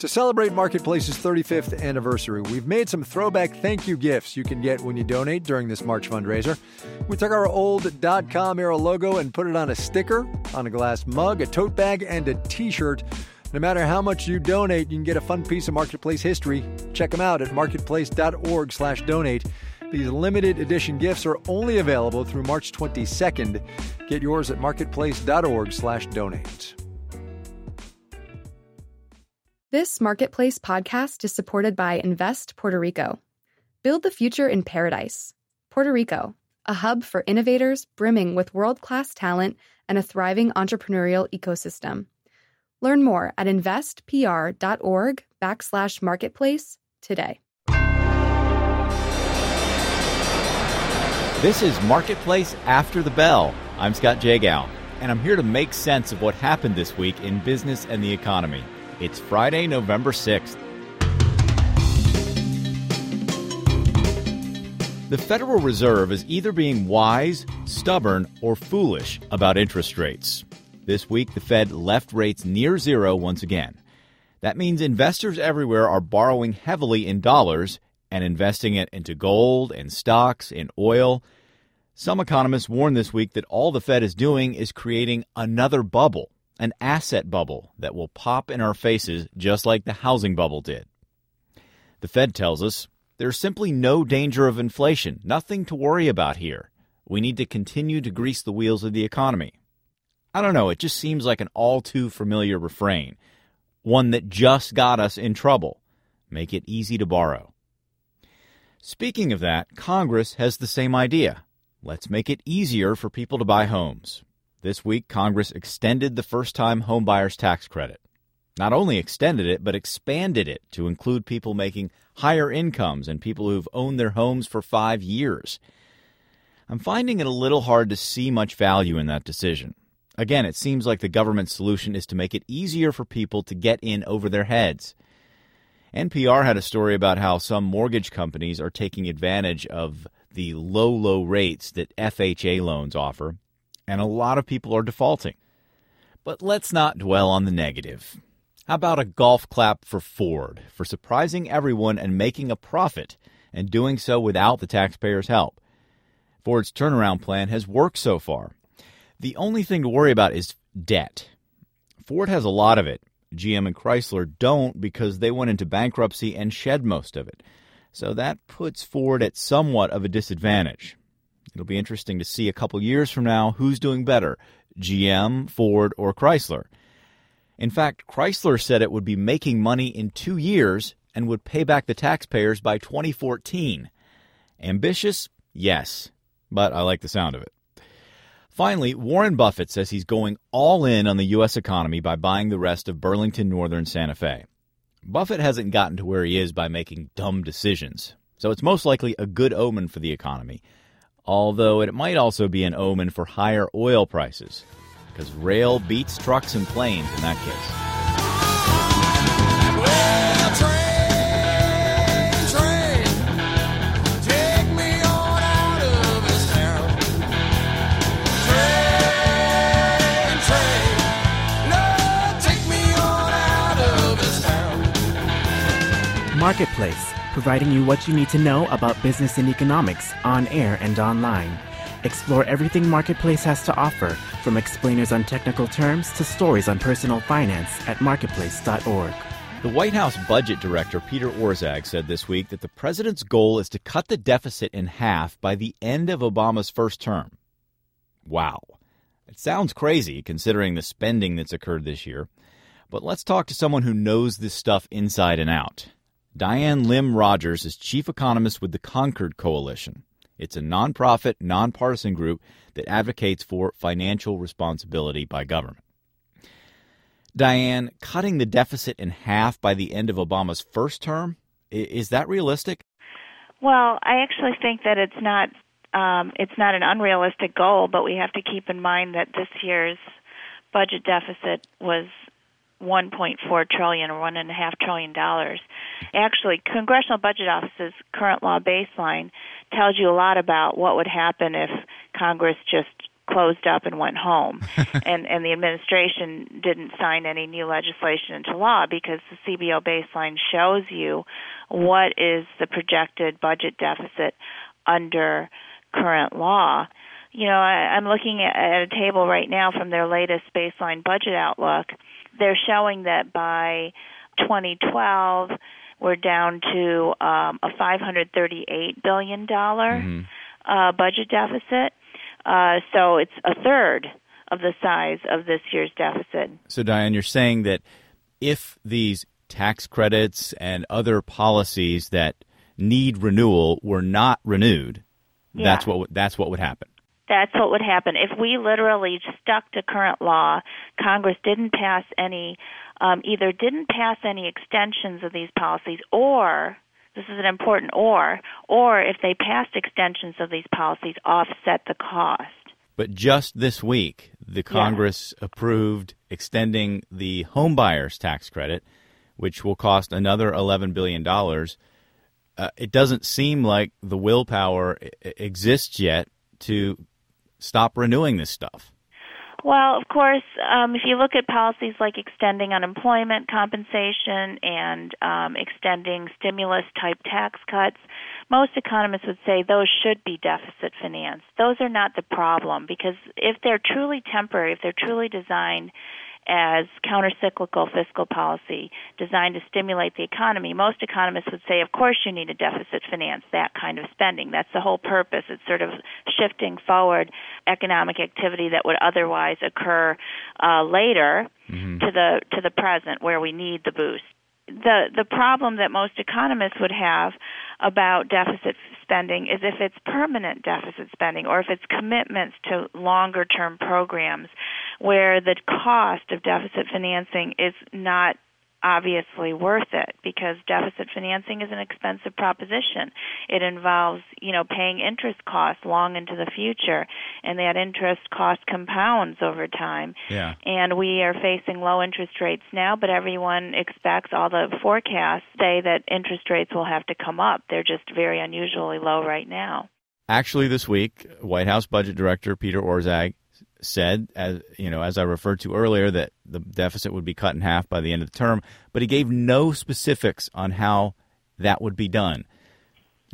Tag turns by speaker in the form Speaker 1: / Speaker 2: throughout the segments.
Speaker 1: To celebrate Marketplace's 35th anniversary, we've made some throwback thank you gifts you can get when you donate during this March fundraiser. We took our old dot com era logo and put it on a sticker, on a glass mug, a tote bag, and a t shirt. No matter how much you donate, you can get a fun piece of Marketplace history. Check them out at marketplace.org/slash donate. These limited edition gifts are only available through March 22nd. Get yours at marketplace.org/slash donate.
Speaker 2: This Marketplace podcast is supported by Invest Puerto Rico. Build the future in paradise. Puerto Rico, a hub for innovators brimming with world class talent and a thriving entrepreneurial ecosystem. Learn more at investpr.org backslash marketplace today.
Speaker 3: This is Marketplace After the Bell. I'm Scott Jagow, and I'm here to make sense of what happened this week in business and the economy. It's Friday, November 6th. The Federal Reserve is either being wise, stubborn, or foolish about interest rates. This week, the Fed left rates near zero once again. That means investors everywhere are borrowing heavily in dollars and investing it into gold and stocks and oil. Some economists warn this week that all the Fed is doing is creating another bubble an asset bubble that will pop in our faces just like the housing bubble did. The Fed tells us there's simply no danger of inflation, nothing to worry about here. We need to continue to grease the wheels of the economy. I don't know, it just seems like an all too familiar refrain, one that just got us in trouble. Make it easy to borrow. Speaking of that, Congress has the same idea. Let's make it easier for people to buy homes. This week, Congress extended the first time homebuyers tax credit. Not only extended it, but expanded it to include people making higher incomes and people who've owned their homes for five years. I'm finding it a little hard to see much value in that decision. Again, it seems like the government's solution is to make it easier for people to get in over their heads. NPR had a story about how some mortgage companies are taking advantage of the low, low rates that FHA loans offer and a lot of people are defaulting. But let's not dwell on the negative. How about a golf clap for Ford for surprising everyone and making a profit, and doing so without the taxpayers' help? Ford's turnaround plan has worked so far. The only thing to worry about is debt. Ford has a lot of it. GM and Chrysler don't because they went into bankruptcy and shed most of it. So that puts Ford at somewhat of a disadvantage. It'll be interesting to see a couple years from now who's doing better GM, Ford, or Chrysler. In fact, Chrysler said it would be making money in two years and would pay back the taxpayers by 2014. Ambitious? Yes, but I like the sound of it. Finally, Warren Buffett says he's going all in on the U.S. economy by buying the rest of Burlington Northern Santa Fe. Buffett hasn't gotten to where he is by making dumb decisions, so it's most likely a good omen for the economy although it might also be an omen for higher oil prices, because rail beats trucks and planes in that case.
Speaker 4: Marketplace providing you what you need to know about business and economics on air and online. Explore everything Marketplace has to offer, from explainers on technical terms to stories on personal finance at marketplace.org.
Speaker 3: The White House budget director, Peter Orszag, said this week that the president's goal is to cut the deficit in half by the end of Obama's first term. Wow. It sounds crazy considering the spending that's occurred this year. But let's talk to someone who knows this stuff inside and out. Diane Lim Rogers is chief economist with the Concord Coalition. It's a nonprofit, nonpartisan group that advocates for financial responsibility by government. Diane, cutting the deficit in half by the end of Obama's first term, is that realistic?
Speaker 5: Well, I actually think that it's not um, it's not an unrealistic goal, but we have to keep in mind that this year's budget deficit was 1.4 trillion or one and a half trillion dollars. Actually, Congressional Budget Office's current law baseline tells you a lot about what would happen if Congress just closed up and went home. and and the administration didn't sign any new legislation into law because the CBO baseline shows you what is the projected budget deficit under current law. You know, I, I'm looking at, at a table right now from their latest baseline budget outlook. They're showing that by 2012 we're down to um, a 538 billion dollar mm-hmm. uh, budget deficit. Uh, so it's a third of the size of this year's deficit.
Speaker 3: So, Diane, you're saying that if these tax credits and other policies that need renewal were not renewed, yeah. that's what that's what would happen.
Speaker 5: That's what would happen if we literally stuck to current law. Congress didn't pass any, um, either didn't pass any extensions of these policies, or this is an important or, or if they passed extensions of these policies, offset the cost.
Speaker 3: But just this week, the Congress yeah. approved extending the homebuyers tax credit, which will cost another $11 billion. Uh, it doesn't seem like the willpower exists yet to stop renewing this stuff.
Speaker 5: Well, of course, um, if you look at policies like extending unemployment compensation and um, extending stimulus type tax cuts, most economists would say those should be deficit financed. Those are not the problem because if they're truly temporary, if they're truly designed as countercyclical fiscal policy designed to stimulate the economy, most economists would say, of course, you need a deficit finance that kind of spending. That's the whole purpose. It's sort of shifting forward economic activity that would otherwise occur uh, later mm-hmm. to the to the present, where we need the boost the the problem that most economists would have about deficit spending is if it's permanent deficit spending or if it's commitments to longer term programs where the cost of deficit financing is not obviously worth it because deficit financing is an expensive proposition. It involves, you know, paying interest costs long into the future and that interest cost compounds over time.
Speaker 3: Yeah.
Speaker 5: And we are facing low interest rates now, but everyone expects all the forecasts say that interest rates will have to come up. They're just very unusually low right now.
Speaker 3: Actually, this week, White House Budget Director Peter Orszag said, as you know, as I referred to earlier, that the deficit would be cut in half by the end of the term, but he gave no specifics on how that would be done.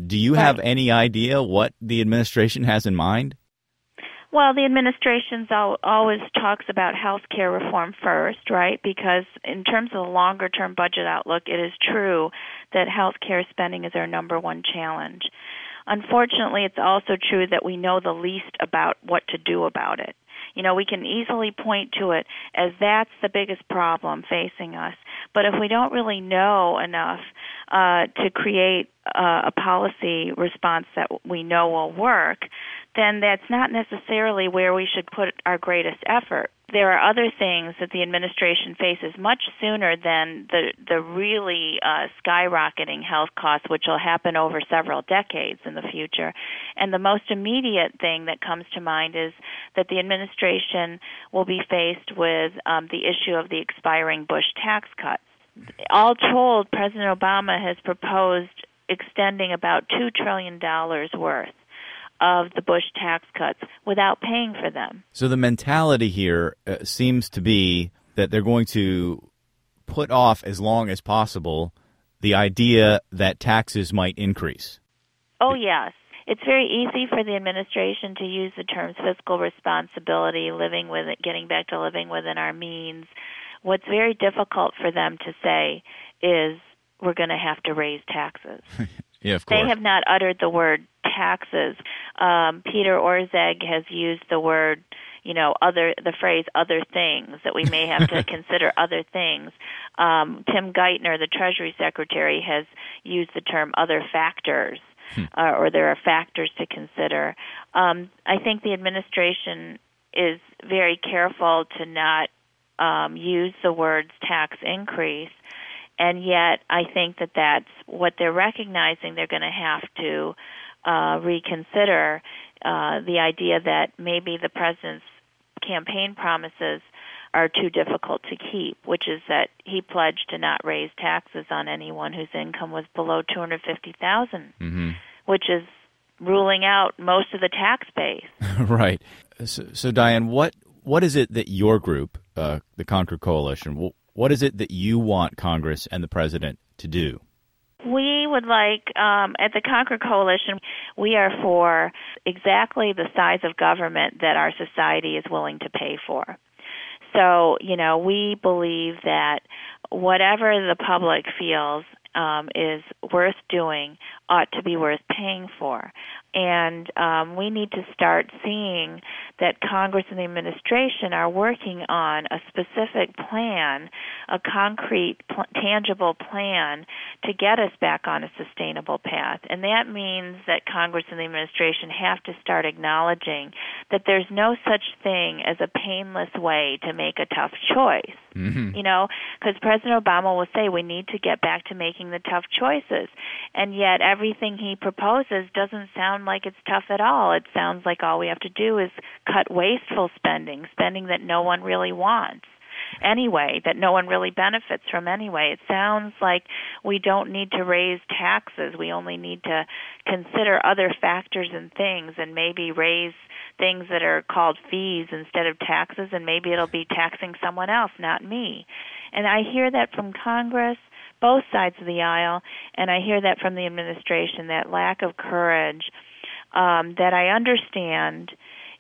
Speaker 3: Do you have any idea what the administration has in mind?
Speaker 5: Well, the administration always talks about health care reform first, right? Because in terms of the longer term budget outlook, it is true that health care spending is our number one challenge. Unfortunately, it's also true that we know the least about what to do about it. You know, we can easily point to it as that's the biggest problem facing us. But if we don't really know enough uh, to create uh, a policy response that we know will work, then that's not necessarily where we should put our greatest effort. There are other things that the administration faces much sooner than the the really uh, skyrocketing health costs, which will happen over several decades in the future. And the most immediate thing that comes to mind is that the administration will be faced with um, the issue of the expiring Bush tax cuts. All told, President Obama has proposed extending about two trillion dollars worth of the Bush tax cuts without paying for them.
Speaker 3: So the mentality here uh, seems to be that they're going to put off as long as possible the idea that taxes might increase.
Speaker 5: Oh, yes. It's very easy for the administration to use the terms fiscal responsibility, living with it, getting back to living within our means. What's very difficult for them to say is we're going to have to raise taxes.
Speaker 3: yeah, of course.
Speaker 5: They have not uttered the word taxes. Um, Peter Orszag has used the word, you know, other the phrase other things that we may have to consider other things. Um, Tim Geithner, the Treasury Secretary, has used the term other factors. Hmm. Uh, or there are factors to consider. Um, I think the administration is very careful to not um, use the words tax increase and yet I think that that's what they're recognizing. They're going to have to uh, reconsider uh, the idea that maybe the president's campaign promises are too difficult to keep, which is that he pledged to not raise taxes on anyone whose income was below two hundred fifty thousand, mm mm-hmm. which is ruling out most of the tax base.
Speaker 3: right. So, so Diane, what what is it that your group, uh, the Concord Coalition, what is it that you want Congress and the president to do?
Speaker 5: We would like, um, at the Concord Coalition, we are for exactly the size of government that our society is willing to pay for. So, you know, we believe that whatever the public feels um, is worth doing ought to be worth paying for. And um, we need to start seeing that Congress and the administration are working on a specific plan, a concrete, pl- tangible plan to get us back on a sustainable path. And that means that Congress and the administration have to start acknowledging that there's no such thing as a painless way to make a tough choice. Mm-hmm. You know, because President Obama will say we need to get back to making the tough choices. And yet, everything he proposes doesn't sound like it's tough at all. It sounds like all we have to do is cut wasteful spending, spending that no one really wants anyway, that no one really benefits from anyway. It sounds like we don't need to raise taxes. We only need to consider other factors and things and maybe raise things that are called fees instead of taxes and maybe it'll be taxing someone else, not me. And I hear that from Congress both sides of the aisle, and I hear that from the administration that lack of courage um, that I understand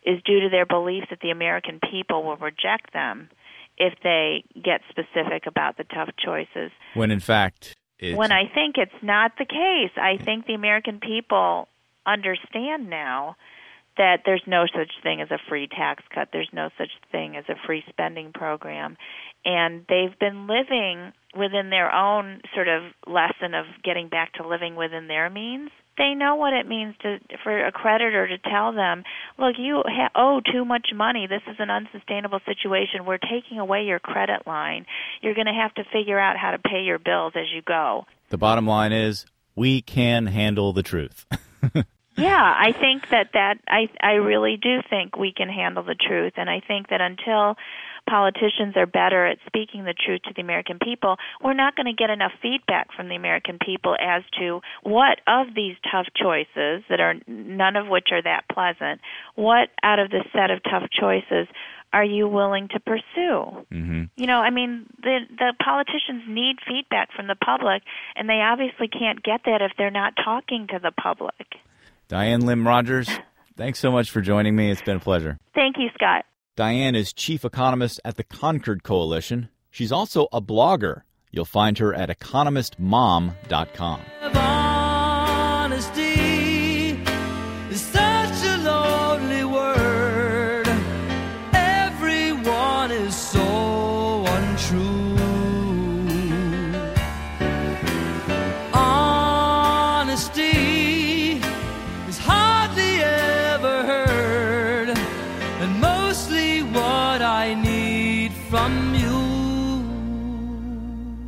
Speaker 5: is due to their belief that the American people will reject them if they get specific about the tough choices.
Speaker 3: When in fact,
Speaker 5: when I think it's not the case, I think the American people understand now that there's no such thing as a free tax cut. There's no such thing as a free spending program. And they've been living within their own sort of lesson of getting back to living within their means. They know what it means to for a creditor to tell them, "Look, you ha- owe too much money. This is an unsustainable situation. We're taking away your credit line. You're going to have to figure out how to pay your bills as you go."
Speaker 3: The bottom line is, we can handle the truth.
Speaker 5: Yeah, I think that that I I really do think we can handle the truth and I think that until politicians are better at speaking the truth to the American people, we're not going to get enough feedback from the American people as to what of these tough choices that are none of which are that pleasant, what out of this set of tough choices are you willing to pursue? Mm-hmm. You know, I mean, the the politicians need feedback from the public, and they obviously can't get that if they're not talking to the public.
Speaker 3: Diane Lim Rogers, thanks so much for joining me. It's been a pleasure.
Speaker 5: Thank you, Scott.
Speaker 3: Diane is chief economist at the Concord Coalition. She's also a blogger. You'll find her at economistmom.com.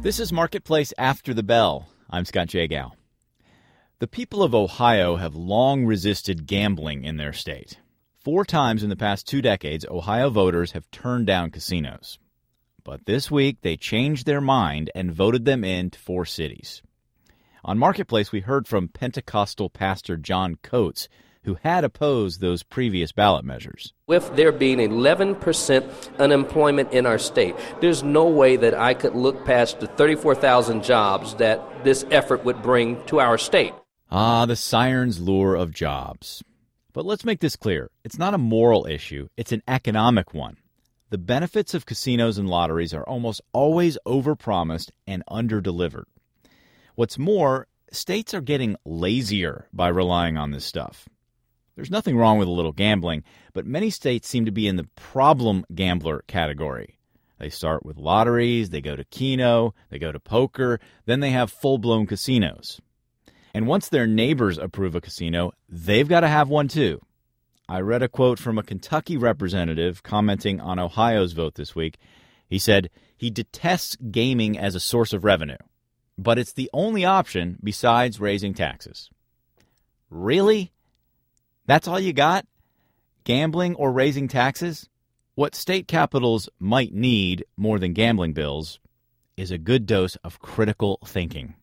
Speaker 3: This is Marketplace After the Bell. I'm Scott Jagow. The people of Ohio have long resisted gambling in their state. Four times in the past two decades, Ohio voters have turned down casinos. But this week, they changed their mind and voted them in to four cities. On Marketplace, we heard from Pentecostal pastor John Coates, who had opposed those previous ballot measures.
Speaker 6: With there being 11% unemployment in our state, there's no way that I could look past the 34,000 jobs that this effort would bring to our state.
Speaker 3: Ah, the siren's lure of jobs. But let's make this clear it's not a moral issue, it's an economic one. The benefits of casinos and lotteries are almost always overpromised and underdelivered. What's more, states are getting lazier by relying on this stuff. There's nothing wrong with a little gambling, but many states seem to be in the problem gambler category. They start with lotteries, they go to Keno, they go to poker, then they have full blown casinos. And once their neighbors approve a casino, they've got to have one too. I read a quote from a Kentucky representative commenting on Ohio's vote this week. He said he detests gaming as a source of revenue, but it's the only option besides raising taxes. Really? That's all you got? Gambling or raising taxes? What state capitals might need more than gambling bills is a good dose of critical thinking.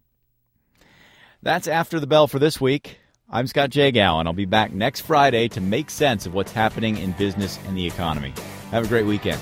Speaker 3: That's after the bell for this week.
Speaker 7: I'm Scott Jagow. I'll be back next Friday to make sense of what's happening in business and the economy. Have a great weekend.